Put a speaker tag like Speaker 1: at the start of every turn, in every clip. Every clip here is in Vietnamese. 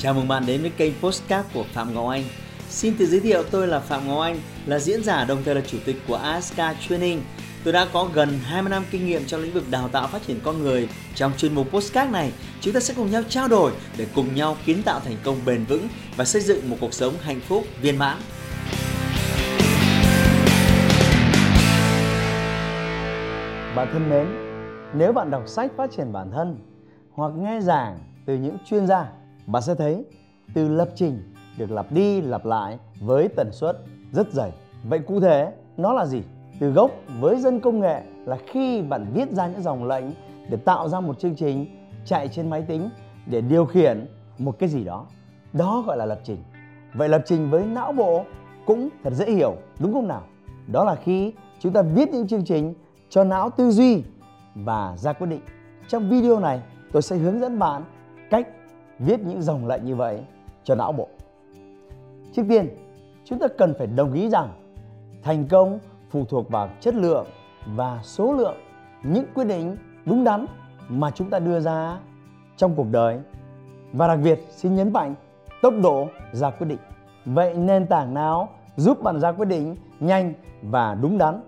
Speaker 1: Chào mừng bạn đến với kênh Postcard của Phạm Ngọc Anh. Xin tự giới thiệu tôi là Phạm Ngọc Anh, là diễn giả đồng thời là chủ tịch của ASK Training. Tôi đã có gần 20 năm kinh nghiệm trong lĩnh vực đào tạo phát triển con người. Trong chuyên mục Postcard này, chúng ta sẽ cùng nhau trao đổi để cùng nhau kiến tạo thành công bền vững và xây dựng một cuộc sống hạnh phúc viên mãn. Bạn thân mến, nếu bạn đọc sách phát triển bản thân hoặc nghe giảng từ những chuyên gia, bạn sẽ thấy từ lập trình được lặp đi lặp lại với tần suất rất dày. Vậy cụ thể nó là gì? Từ gốc với dân công nghệ là khi bạn viết ra những dòng lệnh để tạo ra một chương trình chạy trên máy tính để điều khiển một cái gì đó. Đó gọi là lập trình. Vậy lập trình với não bộ cũng thật dễ hiểu, đúng không nào? Đó là khi chúng ta viết những chương trình cho não tư duy và ra quyết định. Trong video này, tôi sẽ hướng dẫn bạn cách viết những dòng lệnh như vậy cho não bộ. Trước tiên, chúng ta cần phải đồng ý rằng thành công phụ thuộc vào chất lượng và số lượng những quyết định đúng đắn mà chúng ta đưa ra trong cuộc đời. Và đặc biệt xin nhấn mạnh tốc độ ra quyết định. Vậy nền tảng nào giúp bạn ra quyết định nhanh và đúng đắn?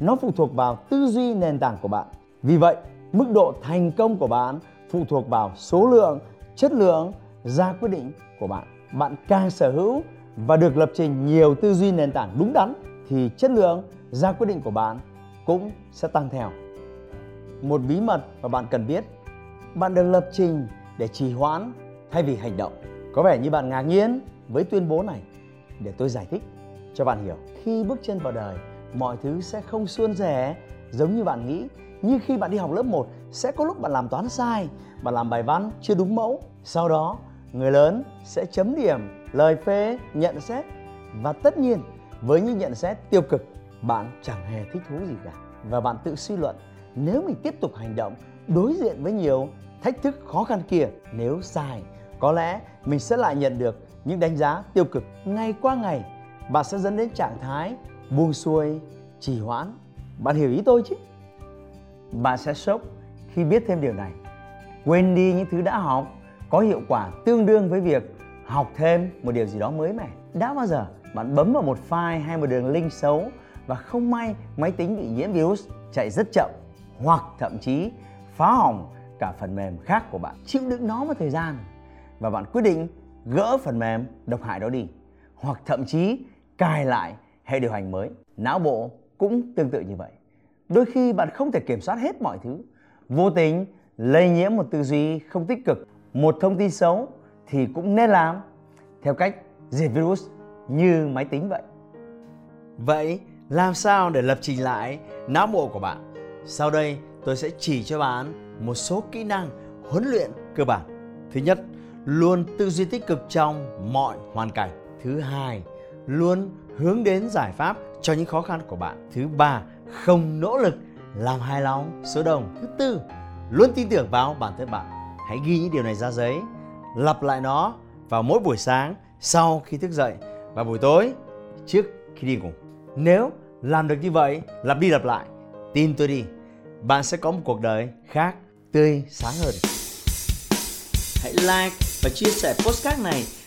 Speaker 1: Nó phụ thuộc vào tư duy nền tảng của bạn. Vì vậy, mức độ thành công của bạn phụ thuộc vào số lượng, chất lượng ra quyết định của bạn. Bạn càng sở hữu và được lập trình nhiều tư duy nền tảng đúng đắn thì chất lượng ra quyết định của bạn cũng sẽ tăng theo. Một bí mật mà bạn cần biết, bạn được lập trình để trì hoãn thay vì hành động. Có vẻ như bạn ngạc nhiên với tuyên bố này. Để tôi giải thích cho bạn hiểu. Khi bước chân vào đời, mọi thứ sẽ không suôn sẻ giống như bạn nghĩ. Như khi bạn đi học lớp 1, sẽ có lúc bạn làm toán sai, bạn làm bài văn chưa đúng mẫu. Sau đó, người lớn sẽ chấm điểm, lời phê, nhận xét. Và tất nhiên, với những nhận xét tiêu cực, bạn chẳng hề thích thú gì cả. Và bạn tự suy luận, nếu mình tiếp tục hành động đối diện với nhiều thách thức khó khăn kia, nếu sai, có lẽ mình sẽ lại nhận được những đánh giá tiêu cực ngày qua ngày. Bạn sẽ dẫn đến trạng thái buông xuôi, trì hoãn. Bạn hiểu ý tôi chứ? Bạn sẽ sốc khi biết thêm điều này. Quên đi những thứ đã học, có hiệu quả tương đương với việc học thêm một điều gì đó mới mẻ. Đã bao giờ bạn bấm vào một file hay một đường link xấu và không may máy tính bị nhiễm virus chạy rất chậm hoặc thậm chí phá hỏng cả phần mềm khác của bạn chịu đựng nó một thời gian và bạn quyết định gỡ phần mềm độc hại đó đi hoặc thậm chí cài lại hệ điều hành mới não bộ cũng tương tự như vậy đôi khi bạn không thể kiểm soát hết mọi thứ. Vô tình, lây nhiễm một tư duy không tích cực, một thông tin xấu thì cũng nên làm, theo cách diệt virus như máy tính vậy. Vậy, làm sao để lập trình lại não bộ của bạn? Sau đây, tôi sẽ chỉ cho bạn một số kỹ năng huấn luyện cơ bản. Thứ nhất, luôn tư duy tích cực trong mọi hoàn cảnh. Thứ hai, luôn hướng đến giải pháp cho những khó khăn của bạn. Thứ ba không nỗ lực làm hài lòng số đông. Thứ tư, luôn tin tưởng vào bản thân bạn. Hãy ghi những điều này ra giấy, lặp lại nó vào mỗi buổi sáng sau khi thức dậy và buổi tối trước khi đi ngủ. Nếu làm được như vậy, lặp đi lặp lại, tin tôi đi, bạn sẽ có một cuộc đời khác, tươi sáng hơn. Hãy like và chia sẻ postcard này